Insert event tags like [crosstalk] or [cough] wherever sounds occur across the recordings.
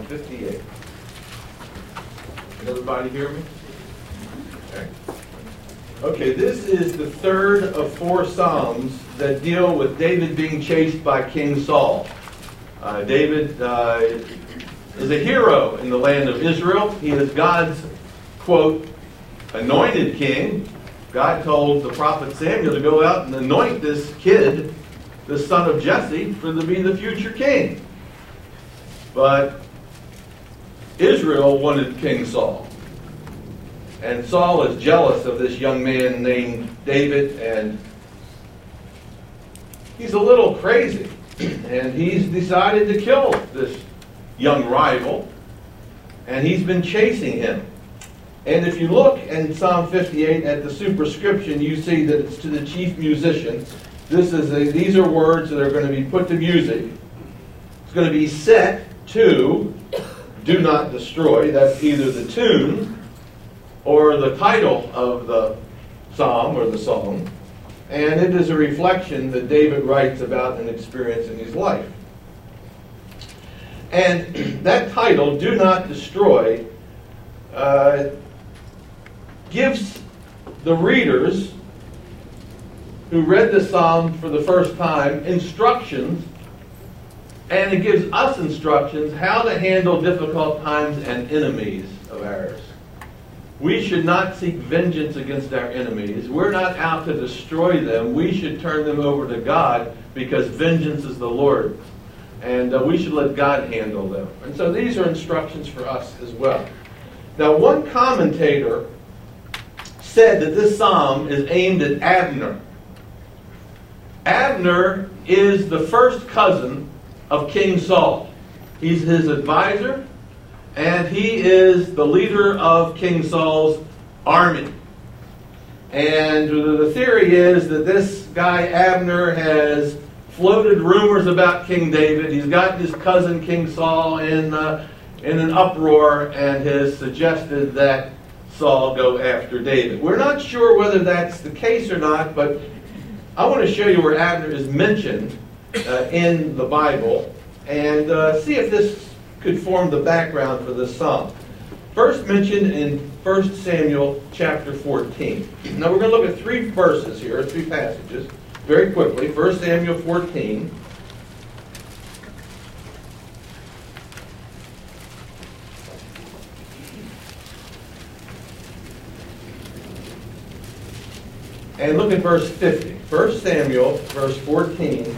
Psalm 58. Can everybody hear me? Okay. Okay, this is the third of four Psalms that deal with David being chased by King Saul. Uh, David uh, is a hero in the land of Israel. He is God's, quote, anointed king. God told the prophet Samuel to go out and anoint this kid, the son of Jesse, for to be the future king. But Israel wanted King Saul. And Saul is jealous of this young man named David, and he's a little crazy. And he's decided to kill this young rival, and he's been chasing him. And if you look in Psalm 58 at the superscription, you see that it's to the chief musician. This is a, these are words that are going to be put to music. It's going to be set to do not destroy. That's either the tune or the title of the psalm or the song. And it is a reflection that David writes about an experience in his life. And [clears throat] that title, Do Not Destroy, uh, gives the readers who read the psalm for the first time instructions, and it gives us instructions how to handle difficult times and enemies of ours. We should not seek vengeance against our enemies. We're not out to destroy them. We should turn them over to God because vengeance is the Lord. And uh, we should let God handle them. And so these are instructions for us as well. Now, one commentator said that this psalm is aimed at Abner. Abner is the first cousin of King Saul. He's his advisor, and he is the leader of King Saul's army. And the theory is that this guy, Abner, has floated rumors about King David. He's got his cousin, King Saul, in, uh, in an uproar and has suggested that Saul go after David. We're not sure whether that's the case or not, but I want to show you where Abner is mentioned in the Bible and uh, see if this could form the background for this psalm. First mentioned in 1 Samuel chapter 14. Now we're going to look at three verses here, three passages, very quickly. 1 Samuel 14. And look at verse 50. 1 Samuel, verse 14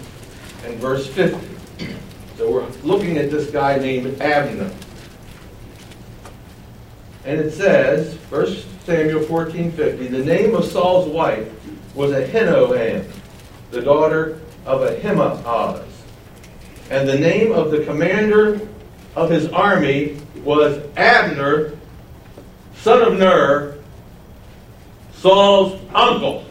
and verse 50. So we're looking at this guy named Abner. And it says, 1 Samuel 14:50, the name of Saul's wife was Ahinoam, the daughter of Ahimaaz. And the name of the commander of his army was Abner, son of Ner, Saul's uncle.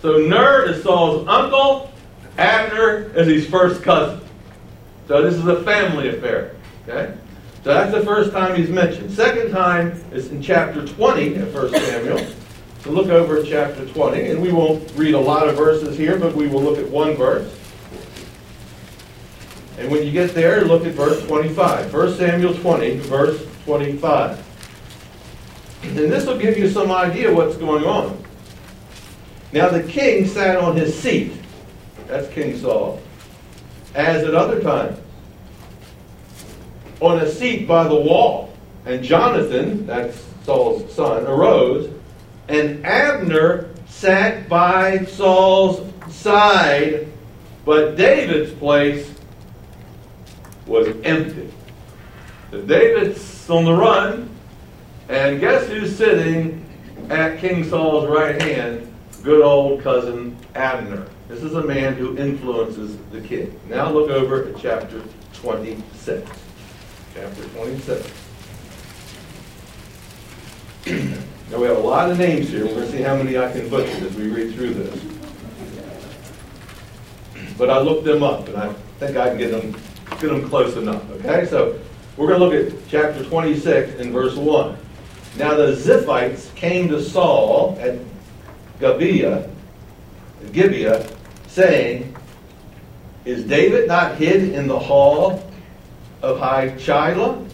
So Ner is Saul's uncle, Abner is his first cousin. So this is a family affair. Okay? So that's the first time he's mentioned. Second time is in chapter 20 of 1 Samuel. So look over at chapter 20, and we won't read a lot of verses here, but we will look at one verse. And when you get there, look at verse 25. 1 Samuel 20, verse 25. And this will give you some idea what's going on. Now the king sat on his seat. That's King Saul as at other times, on a seat by the wall. And Jonathan, that's Saul's son, arose, and Abner sat by Saul's side, but David's place was empty. So David's on the run, and guess who's sitting at King Saul's right hand? Good old cousin Abner. This is a man who influences the king. Now look over at chapter 26. Chapter 26. [clears throat] now we have a lot of names here. We're going to see how many I can butcher as we read through this. But I looked them up, and I think I can get them, get them close enough. Okay, so we're going to look at chapter 26 and verse 1. Now the Ziphites came to Saul at Gibeah, Gibeah, saying, Is David not hid in the hall of Chila,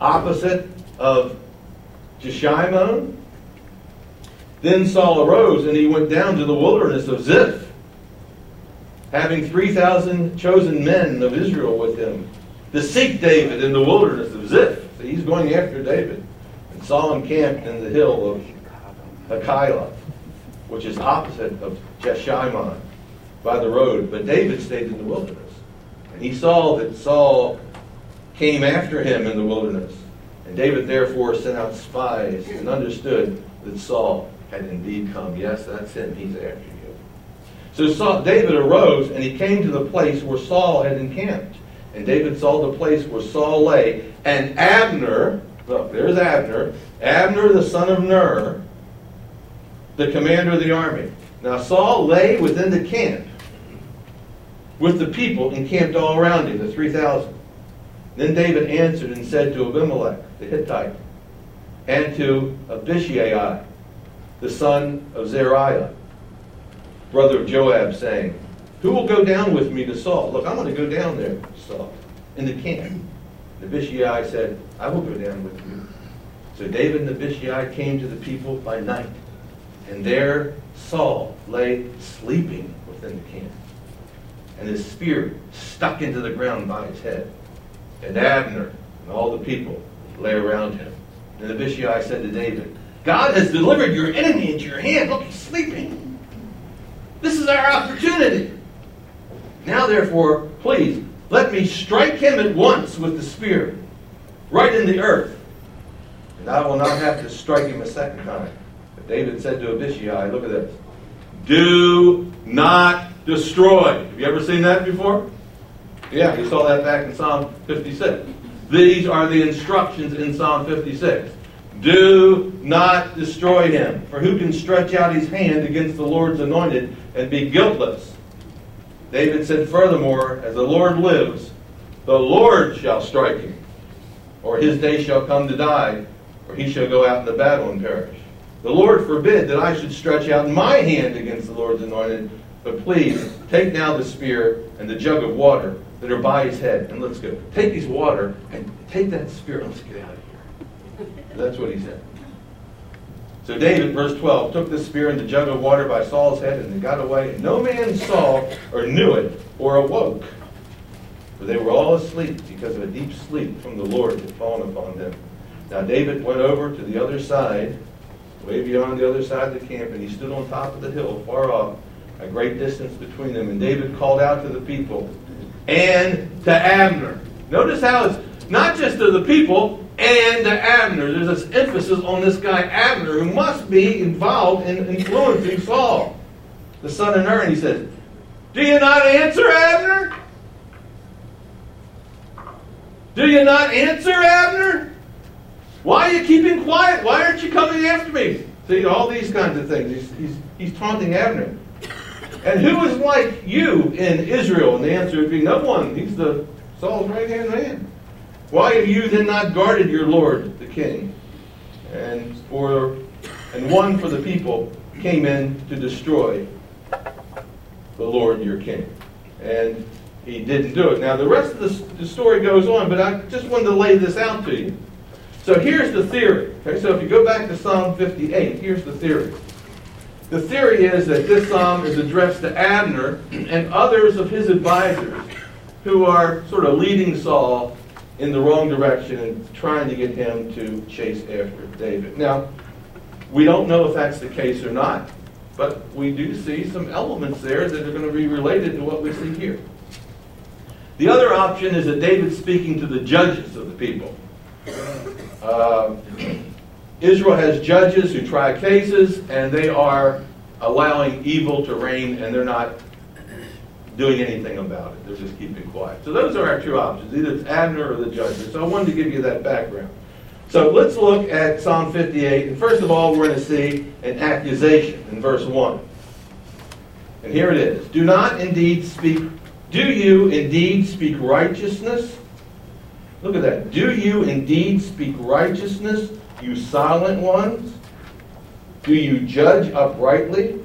opposite of Jeshimon. Then Saul arose and he went down to the wilderness of Ziph, having 3,000 chosen men of Israel with him, to seek David in the wilderness of Ziph. So he's going after David. And Saul encamped in the hill of Hachilah, which is opposite of Jeshimon, by the road. But David stayed in the wilderness. And he saw that Saul came after him in the wilderness. And David therefore sent out spies and understood that Saul had indeed come. Yes, that's him. He's after you. So Saul, David arose and he came to the place where Saul had encamped. And David saw the place where Saul lay. And Abner, look, there's Abner, Abner the son of Ner, the commander of the army. Now Saul lay within the camp with the people encamped all around him, the 3,000. Then David answered and said to Abimelech, the Hittite, and to Abishai, the son of Zeruiah, brother of Joab, saying, Who will go down with me to Saul? Look, I'm going to go down there, Saul, in the camp. And Abishai said, I will go down with you. So David and Abishai came to the people by night, and there Saul lay sleeping within the camp, and his spear stuck into the ground by his head. And Abner and all the people lay around him. And Abishai said to David, God has delivered your enemy into your hand. Look, he's sleeping. This is our opportunity. Now, therefore, please, let me strike him at once with the spear, right in the earth. And I will not have to strike him a second time. But David said to Abishai, look at this. Do not destroy. Have you ever seen that before? Yeah, you saw that back in Psalm 56. These are the instructions in Psalm 56. Do not destroy him, for who can stretch out his hand against the Lord's anointed and be guiltless? David said, furthermore, as the Lord lives, the Lord shall strike him, or his day shall come to die, or he shall go out in the battle and perish. The Lord forbid that I should stretch out my hand against the Lord's anointed, but please take now the spear and the jug of water that are by his head. And let's go. Take his water and take that spear. Let's get out of here. That's what he said. So David, verse 12, took the spear and the jug of water by Saul's head and they got away. And no man saw or knew it or awoke. For they were all asleep because of a deep sleep from the Lord had fallen upon them. Now David went over to the other side, way beyond the other side of the camp, and he stood on top of the hill, far off, a great distance between them. And David called out to the people, and to Abner. Notice how it's not just to the people and to Abner. There's this emphasis on this guy Abner who must be involved in influencing Saul, the son of Ner. And he says, Do you not answer, Abner? Do you not answer, Abner? Why are you keeping quiet? Why aren't you coming after me? See, all these kinds of things. He's, he's, he's taunting Abner. And who is like you in Israel? And the answer would be no one. He's the Saul's right hand man. Why have you then not guarded your Lord, the king? And for and one for the people came in to destroy the Lord your king. And he didn't do it. Now the rest of the, the story goes on, but I just wanted to lay this out to you. So here's the theory. Okay, so if you go back to Psalm 58, here's the theory. The theory is that this psalm is addressed to Abner and others of his advisors who are sort of leading Saul in the wrong direction and trying to get him to chase after David. Now, we don't know if that's the case or not, but we do see some elements there that are going to be related to what we see here. The other option is that David's speaking to the judges of the people. Uh, Israel has judges who try cases, and they are allowing evil to reign, and they're not doing anything about it. They're just keeping quiet. So those are our two options. Either it's Abner or the judges. So I wanted to give you that background. So let's look at Psalm 58. And first of all, we're going to see an accusation in verse 1. And here it is. Do not indeed speak, do you indeed speak righteousness? Look at that. Do you indeed speak righteousness you silent ones? Do you judge uprightly,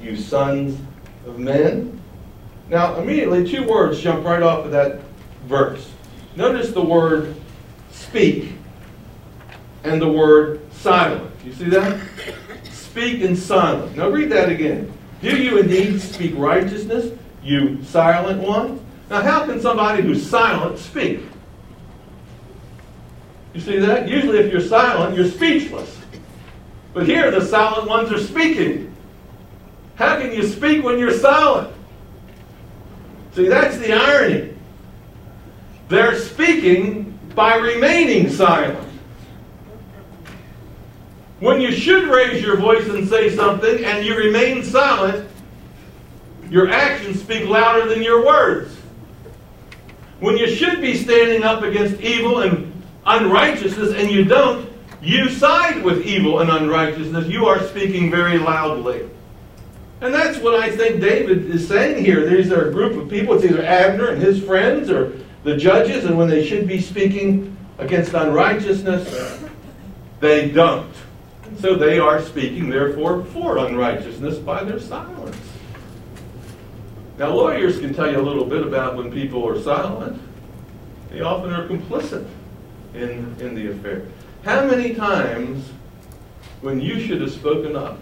you sons of men? Now, immediately, two words jump right off of that verse. Notice the word speak and the word silent. You see that? Speak and silent. Now read that again. Do you indeed speak righteousness, you silent ones? Now, how can somebody who's silent speak? You see that? Usually, if you're silent, you're speechless. But here, the silent ones are speaking. How can you speak when you're silent? See, that's the irony. They're speaking by remaining silent. When you should raise your voice and say something and you remain silent, your actions speak louder than your words. When you should be standing up against evil and unrighteousness and you don't, you side with evil and unrighteousness. You are speaking very loudly. And that's what I think David is saying here. These are a group of people. It's either Abner and his friends or the judges, and when they should be speaking against unrighteousness, they don't. So they are speaking, therefore, for unrighteousness by their silence. Now, lawyers can tell you a little bit about when people are silent. They often are complicit in, in the affair. How many times when you should have spoken up,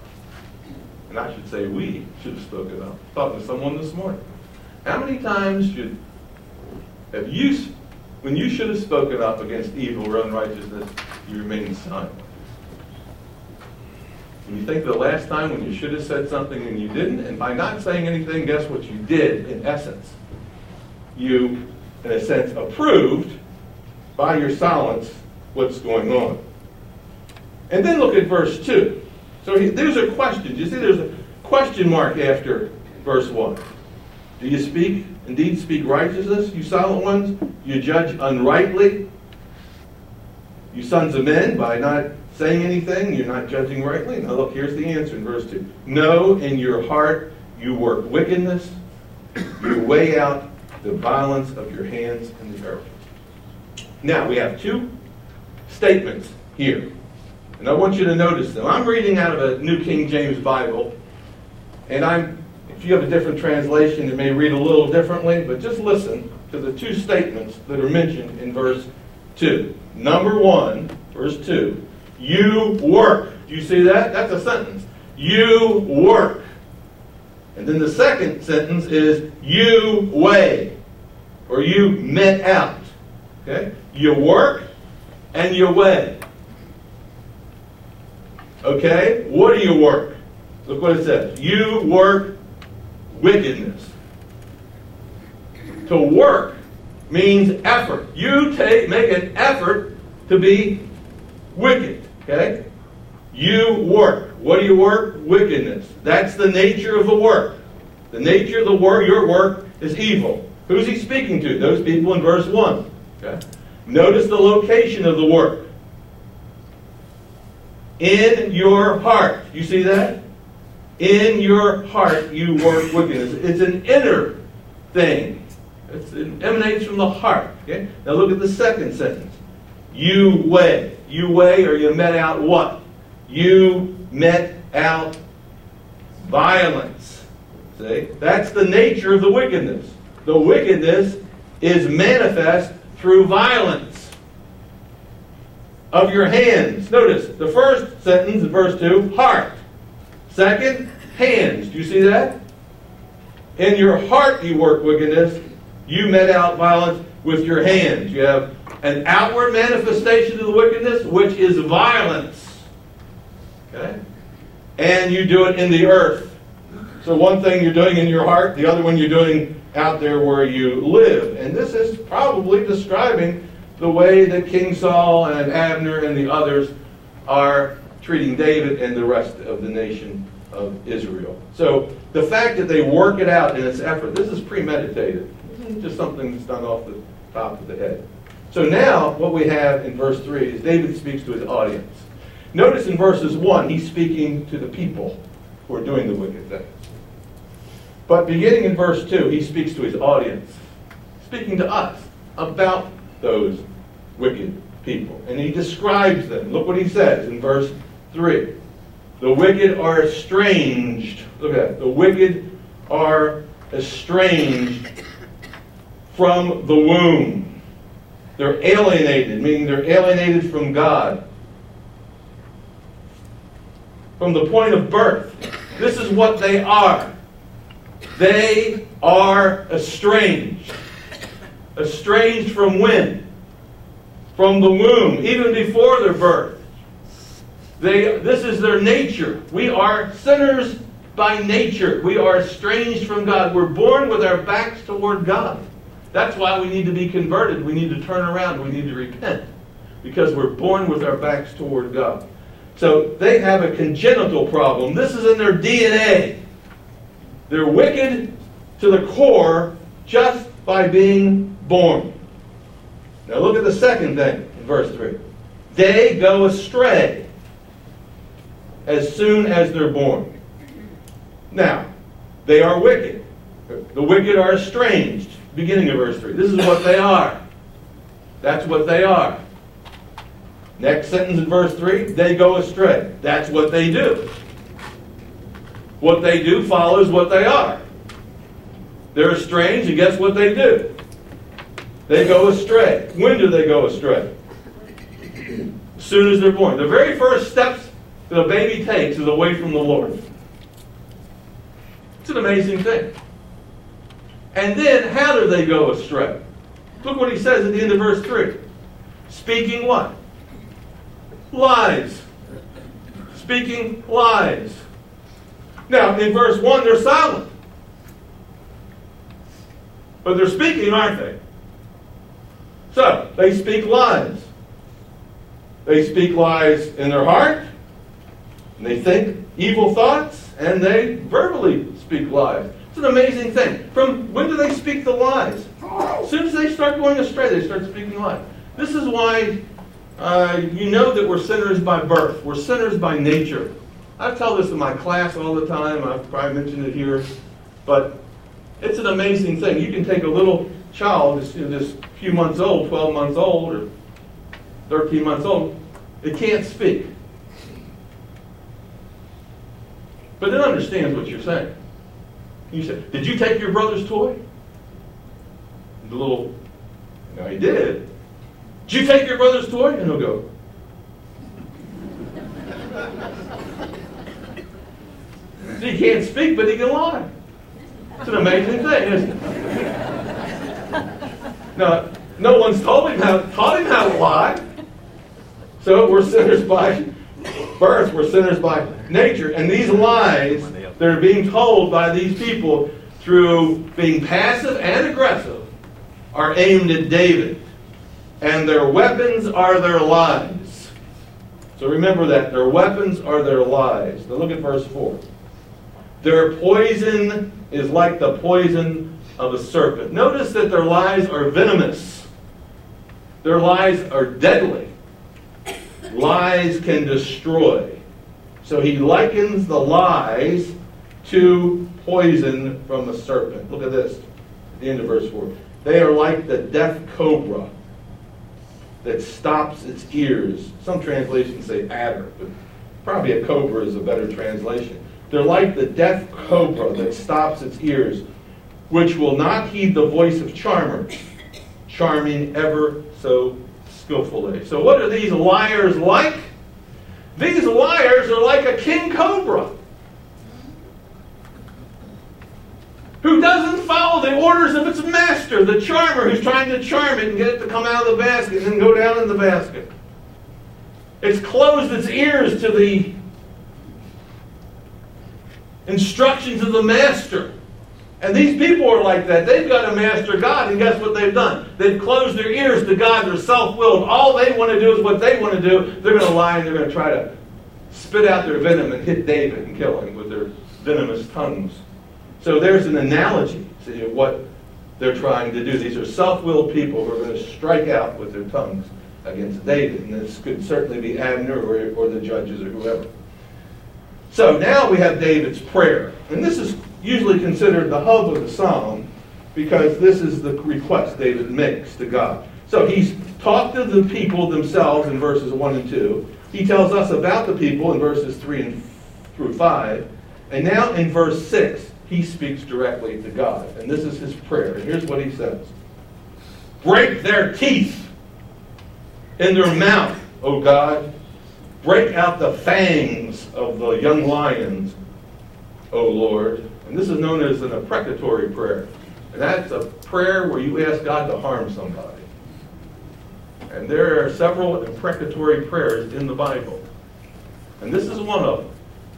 and I should say we should have spoken up, talking to someone this morning, how many times should have you, when you should have spoken up against evil or unrighteousness, you remain silent? And you think the last time when you should have said something and you didn't, and by not saying anything, guess what you did in essence? You, in a sense, approved by your silence what's going on. And then look at verse 2. So he, there's a question. You see, there's a question mark after verse 1. Do you speak, indeed speak righteousness, you silent ones? You judge unrightly, you sons of men, by not saying anything, you're not judging rightly? Now look, here's the answer in verse 2. No, in your heart you work wickedness, you weigh out the violence of your hands in the earth. Now, we have two statements here. And I want you to notice them. I'm reading out of a New King James Bible, and I'm if you have a different translation, it may read a little differently, but just listen to the two statements that are mentioned in verse 2. Number 1, verse 2, you work. Do you see that? That's a sentence. You work. And then the second sentence is you weigh, or you met out. Okay? You work and you weigh. Okay? What do you work? Look what it says. You work wickedness. To work means effort. You take make an effort to be wicked. Okay? You work. What do you work? Wickedness. That's the nature of the work. The nature of the work, your work, is evil. Who's he speaking to? Those people in verse 1. Okay? Notice the location of the work. In your heart. You see that? In your heart you work wickedness. It's an inner thing. It's, it emanates from the heart. Okay? Now look at the second sentence. You weigh. You weigh or you met out what? You met out violence. See? That's the nature of the wickedness. The wickedness is manifest through violence of your hands. Notice the first sentence verse 2 heart. Second, hands. Do you see that? In your heart you work wickedness. You met out violence with your hands. You have an outward manifestation of the wickedness, which is violence. Okay? And you do it in the earth. So one thing you're doing in your heart, the other one you're doing out there where you live. And this is probably describing the way that King Saul and Abner and the others are treating David and the rest of the nation of Israel. So the fact that they work it out in its effort, this is premeditated. This just something that's done off the top of the head. So now what we have in verse 3 is David speaks to his audience. Notice in verses 1, he's speaking to the people who are doing the wicked things. But beginning in verse 2, he speaks to his audience, speaking to us about those wicked people. And he describes them. Look what he says in verse 3. The wicked are estranged. Look at that. The wicked are estranged from the womb. They're alienated, meaning they're alienated from God. From the point of birth. This is what they are. They are estranged. Estranged from when? From the womb, even before their birth. They, this is their nature. We are sinners by nature. We are estranged from God. We're born with our backs toward God. That's why we need to be converted. We need to turn around. We need to repent. Because we're born with our backs toward God. So they have a congenital problem. This is in their DNA. They're wicked to the core just by being born. Now look at the second thing in verse 3. They go astray as soon as they're born. Now, they are wicked. The wicked are estranged. Beginning of verse 3. This is what they are. That's what they are. Next sentence in verse 3 they go astray. That's what they do. What they do follows what they are. They're estranged, and guess what they do? They go astray. When do they go astray? As soon as they're born. The very first steps that a baby takes is away from the Lord. It's an amazing thing. And then, how do they go astray? Look what he says at the end of verse 3. Speaking what? Lies. Speaking lies. Now, in verse 1, they're silent. But they're speaking, aren't they? So, they speak lies. They speak lies in their heart, and they think evil thoughts, and they verbally speak lies. It's an amazing thing. From when do they speak the lies? As soon as they start going astray, they start speaking lies. This is why uh, you know that we're sinners by birth. We're sinners by nature. I tell this in my class all the time. I've probably mentioned it here. But it's an amazing thing. You can take a little child, this, this few months old, 12 months old, or 13 months old, it can't speak. But it understands what you're saying. You say, Did you take your brother's toy? The little, no, he did. Did you take your brother's toy? And he'll go, he can't speak, but he can lie. It's an amazing thing, isn't it? Now, no one's told him how, taught him how to lie. So we're sinners by birth, we're sinners by nature. And these lies that are being told by these people through being passive and aggressive are aimed at David. And their weapons are their lies. So remember that. Their weapons are their lies. Now look at verse 4. Their poison is like the poison of a serpent. Notice that their lies are venomous. Their lies are deadly. Lies can destroy. So he likens the lies to poison from a serpent. Look at this, at the end of verse 4. They are like the death cobra that stops its ears. Some translations say adder, but probably a cobra is a better translation. They're like the deaf cobra that stops its ears, which will not heed the voice of charmer, charming ever so skillfully. So, what are these liars like? These liars are like a king cobra who doesn't follow the orders of its master, the charmer who's trying to charm it and get it to come out of the basket and then go down in the basket. It's closed its ears to the instructions of the master. And these people are like that. They've got a master God, and guess what they've done? They've closed their ears to God. They're self willed. All they want to do is what they want to do. They're going to lie and they're going to try to spit out their venom and hit David and kill him with their venomous tongues. So there's an analogy to what they're trying to do. These are self willed people who are going to strike out with their tongues against David. And this could certainly be Abner or, or the judges or whoever. So now we have David's prayer. And this is usually considered the hub of the psalm because this is the request David makes to God. So he's talked to the people themselves in verses 1 and 2. He tells us about the people in verses 3 and through 5. And now in verse 6, he speaks directly to God. And this is his prayer. And here's what he says Break their teeth in their mouth, O God. Break out the fangs of the young lions, O Lord. And this is known as an imprecatory prayer. And that's a prayer where you ask God to harm somebody. And there are several imprecatory prayers in the Bible. And this is one of them.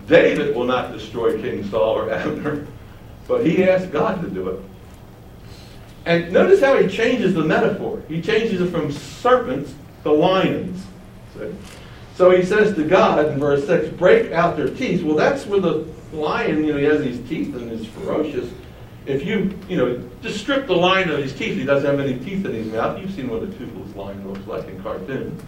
David will not destroy King Saul or [laughs] Abner, but he asked God to do it. And notice how he changes the metaphor. He changes it from serpents to lions. See? So he says to God in verse 6, break out their teeth. Well, that's where the lion, you know, he has these teeth and is ferocious. If you, you know, just strip the lion of his teeth, he doesn't have any teeth in his mouth. You've seen what a toothless lion looks like in cartoons.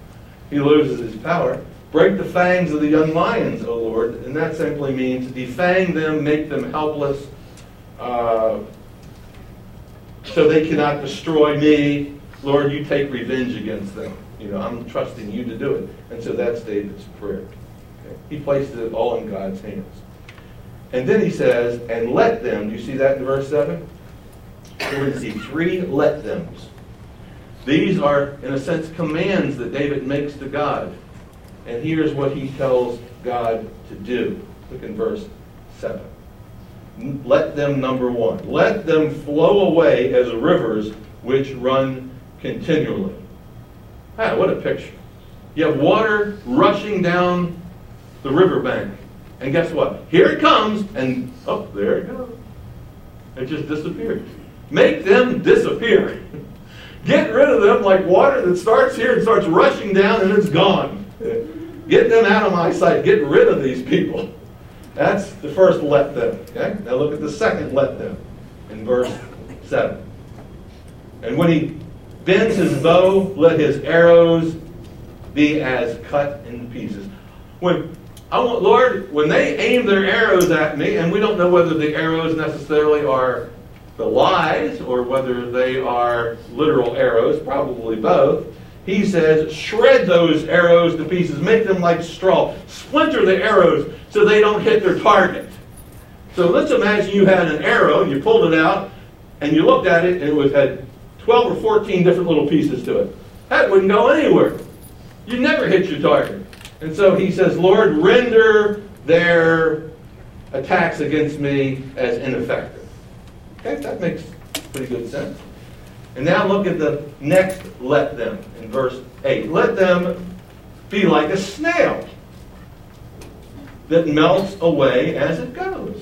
He loses his power. Break the fangs of the young lions, O Lord. And that simply means defang them, make them helpless, uh, so they cannot destroy me. Lord, you take revenge against them. You know, I'm trusting you to do it. And so that's David's prayer. Okay? He places it all in God's hands. And then he says, and let them, do you see that in verse 7? We're going to see three let thems. These are, in a sense, commands that David makes to God. And here's what he tells God to do. Look in verse 7. Let them, number one, let them flow away as rivers which run continually. Ah, what a picture. You have water rushing down the riverbank. And guess what? Here it comes, and oh, there it goes. It just disappears. Make them disappear. [laughs] Get rid of them like water that starts here and starts rushing down and it's gone. [laughs] Get them out of my sight. Get rid of these people. That's the first let them. Okay? Now look at the second let them in verse 7. And when he bends his bow, let his arrows be as cut in pieces. When I want, Lord, when they aim their arrows at me, and we don't know whether the arrows necessarily are the lies or whether they are literal arrows, probably both. He says, shred those arrows to pieces, make them like straw, splinter the arrows so they don't hit their target. So let's imagine you had an arrow, you pulled it out, and you looked at it, and it was, had 12 or 14 different little pieces to it. That wouldn't go anywhere. You never hit your target. And so he says, Lord, render their attacks against me as ineffective. Okay, that makes pretty good sense. And now look at the next let them in verse 8. Let them be like a snail that melts away as it goes.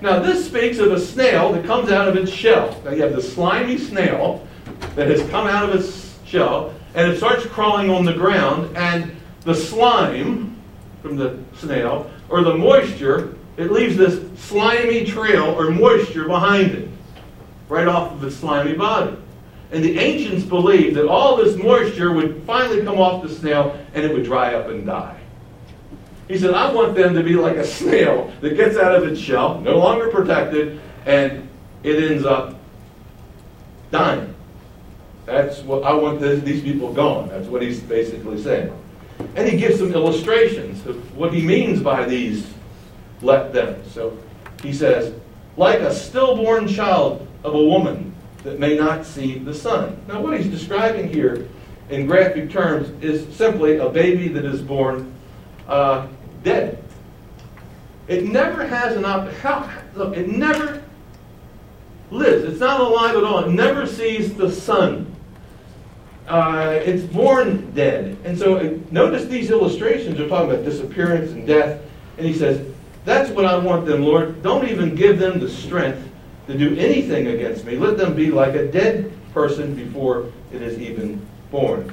Now, this speaks of a snail that comes out of its shell. Now, you have the slimy snail that has come out of its shell, and it starts crawling on the ground, and the slime from the snail, or the moisture, it leaves this slimy trail or moisture behind it, right off of its slimy body. And the ancients believed that all this moisture would finally come off the snail and it would dry up and die. He said, I want them to be like a snail that gets out of its shell, no longer protected, and it ends up dying. That's what I want this, these people gone. That's what he's basically saying. And he gives some illustrations of what he means by these let them. So he says, like a stillborn child of a woman that may not see the sun. Now, what he's describing here in graphic terms is simply a baby that is born uh, dead. It never has an opportunity. Look, it never lives. It's not alive at all. It never sees the sun uh, it's born dead. And so uh, notice these illustrations are talking about disappearance and death. And he says, That's what I want them, Lord. Don't even give them the strength to do anything against me. Let them be like a dead person before it is even born.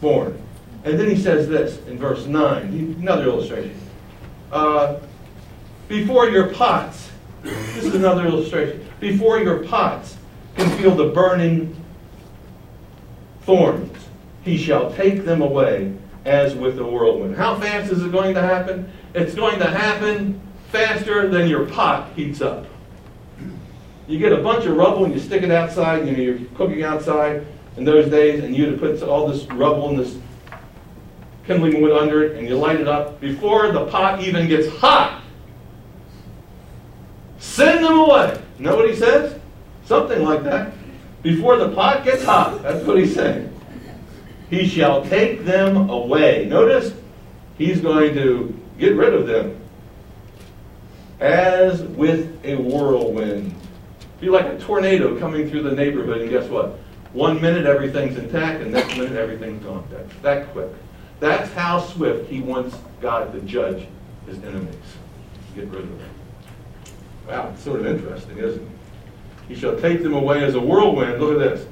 Born. And then he says this in verse 9, another illustration. Uh, before your pots, this is another illustration. Before your pots can feel the burning thorns. He shall take them away as with a whirlwind. How fast is it going to happen? It's going to happen faster than your pot heats up. You get a bunch of rubble and you stick it outside, you know, you're cooking outside in those days, and you to put all this rubble and this kindling wood under it, and you light it up before the pot even gets hot. Send them away. Know what he says? Something like that before the pot gets hot. That's what he's saying. He shall take them away. Notice, he's going to get rid of them as with a whirlwind. Be like a tornado coming through the neighborhood, and guess what? One minute everything's intact, and next minute everything's gone. That, that quick. That's how swift he wants God to judge his enemies. Get rid of them. Wow, it's sort of interesting, isn't it? He shall take them away as a whirlwind. Look at this.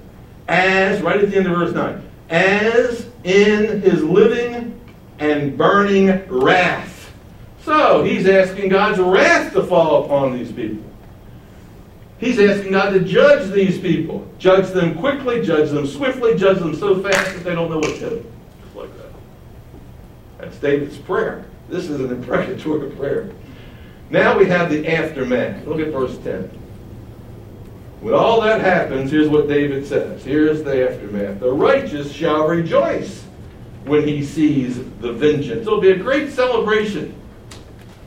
As, right at the end of verse 9, as in his living and burning wrath. So he's asking God's wrath to fall upon these people. He's asking God to judge these people. Judge them quickly, judge them swiftly, judge them so fast that they don't know what to do. That's David's prayer. This is an imprecatory [laughs] prayer. Now we have the aftermath. Look at verse 10. When all that happens, here's what David says. Here's the aftermath. The righteous shall rejoice when he sees the vengeance. It'll be a great celebration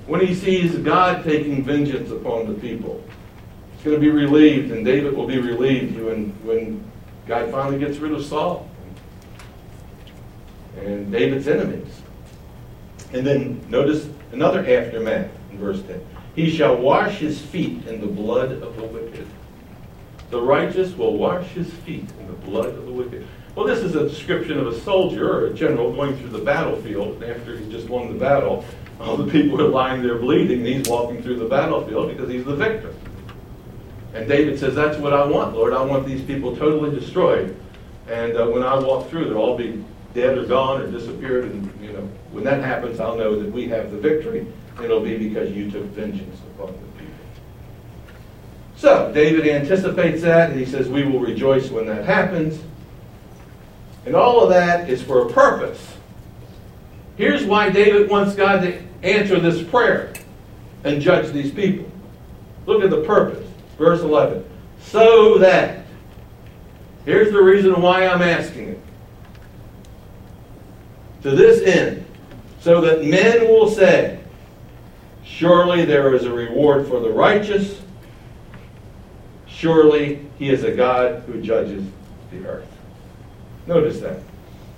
when he sees God taking vengeance upon the people. It's going to be relieved, and David will be relieved when, when God finally gets rid of Saul and David's enemies. And then notice another aftermath in verse 10. He shall wash his feet in the blood of the wicked. The righteous will wash his feet in the blood of the wicked. Well, this is a description of a soldier or a general going through the battlefield after he just won the battle. All the people are lying there bleeding, and he's walking through the battlefield because he's the victor. And David says, That's what I want, Lord. I want these people totally destroyed. And uh, when I walk through, they'll all be dead or gone or disappeared. And, you know, when that happens, I'll know that we have the victory. It'll be because you took vengeance upon the people. So, David anticipates that, and he says, We will rejoice when that happens. And all of that is for a purpose. Here's why David wants God to answer this prayer and judge these people. Look at the purpose. Verse 11. So that. Here's the reason why I'm asking it. To this end, so that men will say, Surely there is a reward for the righteous Surely he is a God who judges the earth. Notice that.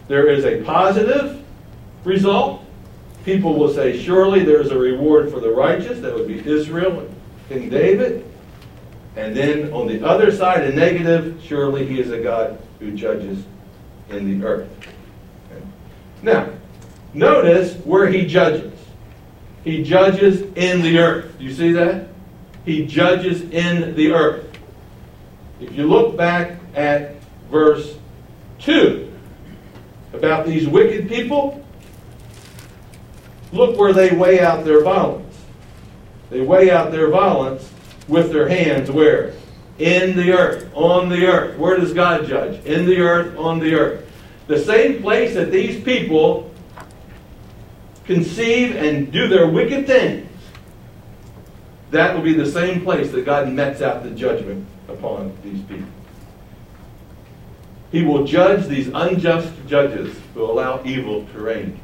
There is a positive result. People will say, Surely there is a reward for the righteous. That would be Israel and David. And then on the other side, a negative, surely he is a God who judges in the earth. Now, notice where he judges. He judges in the earth. Do you see that? He judges in the earth. If you look back at verse 2 about these wicked people, look where they weigh out their violence. They weigh out their violence with their hands where? In the earth, on the earth. Where does God judge? In the earth, on the earth. The same place that these people conceive and do their wicked things, that will be the same place that God mets out the judgment upon these people. He will judge these unjust judges who allow evil to reign.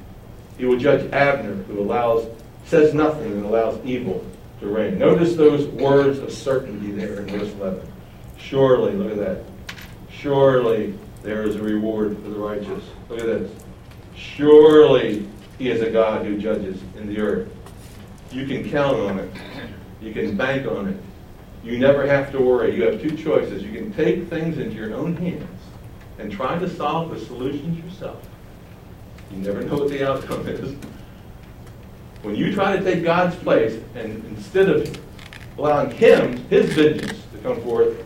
He will judge Abner, who allows, says nothing and allows evil to reign. Notice those words of certainty there in verse 11. Surely, look at that. Surely there is a reward for the righteous. Look at this. Surely he is a God who judges in the earth. You can count on it. You can bank on it. You never have to worry. You have two choices. You can take things into your own hands and try to solve the solutions yourself. You never know what the outcome is. When you try to take God's place and instead of allowing Him, His vengeance to come forth,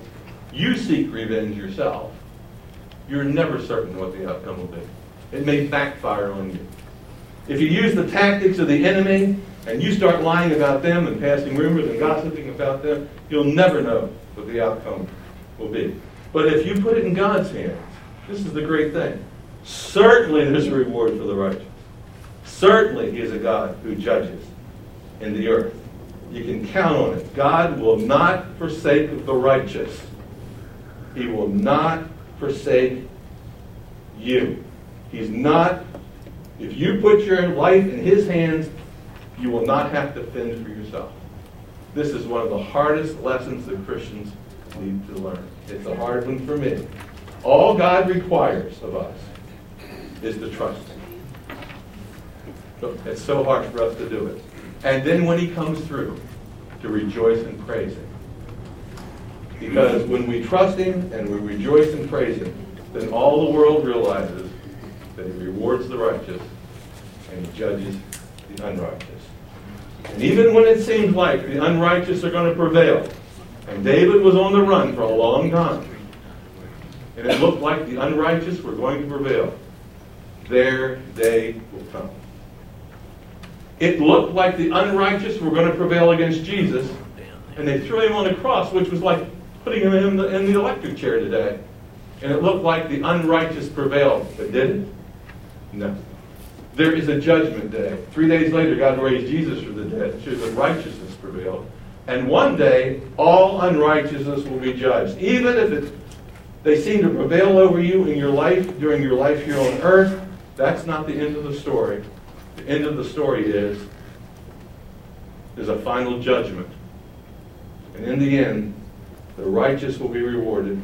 you seek revenge yourself, you're never certain what the outcome will be. It may backfire on you. If you use the tactics of the enemy and you start lying about them and passing rumors and gossiping about them, you'll never know what the outcome will be. But if you put it in God's hands, this is the great thing. Certainly there's a reward for the righteous. Certainly he is a God who judges in the earth. You can count on it. God will not forsake the righteous. He will not forsake you. He's not, if you put your life in his hands, you will not have to fend for yourself. This is one of the hardest lessons that Christians need to learn. It's a hard one for me. All God requires of us is to trust Him. It's so hard for us to do it. And then when He comes through, to rejoice and praise Him. Because when we trust Him and we rejoice and praise Him, then all the world realizes that He rewards the righteous and He judges the unrighteous. And even when it seems like the unrighteous are going to prevail, and David was on the run for a long time, and it looked like the unrighteous were going to prevail, their day will come. It looked like the unrighteous were going to prevail against Jesus, and they threw him on a cross, which was like putting him in the, in the electric chair today. And it looked like the unrighteous prevailed, but did it? No. There is a judgment day. Three days later, God raised Jesus from the dead, so the righteousness prevailed. And one day, all unrighteousness will be judged. Even if it, they seem to prevail over you in your life, during your life here on earth, that's not the end of the story. The end of the story is there's a final judgment. And in the end, the righteous will be rewarded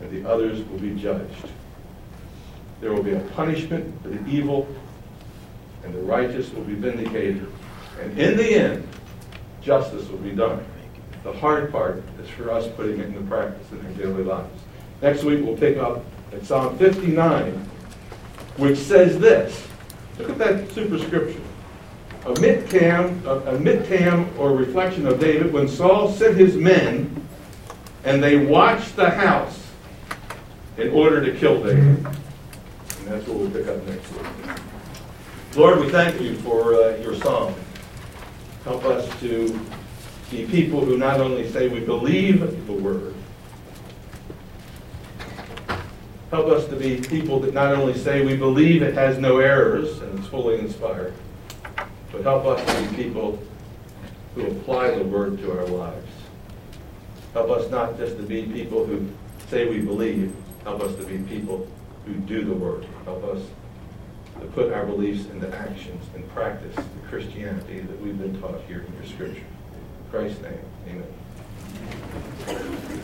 and the others will be judged. There will be a punishment for the evil, and the righteous will be vindicated. And in the end, justice will be done. The hard part is for us putting it into practice in our daily lives. Next week, we'll pick up at Psalm 59, which says this. Look at that superscription. A miktam, a, a or reflection of David when Saul sent his men and they watched the house in order to kill David. And that's what we'll pick up next week. Lord, we thank you for uh, your song. Help us to be people who not only say we believe the word, help us to be people that not only say we believe it has no errors and it's fully inspired, but help us to be people who apply the word to our lives. Help us not just to be people who say we believe. Help us to be people who do the work. Help us to put our beliefs into actions and practice the Christianity that we've been taught here in your scripture. In Christ's name, amen.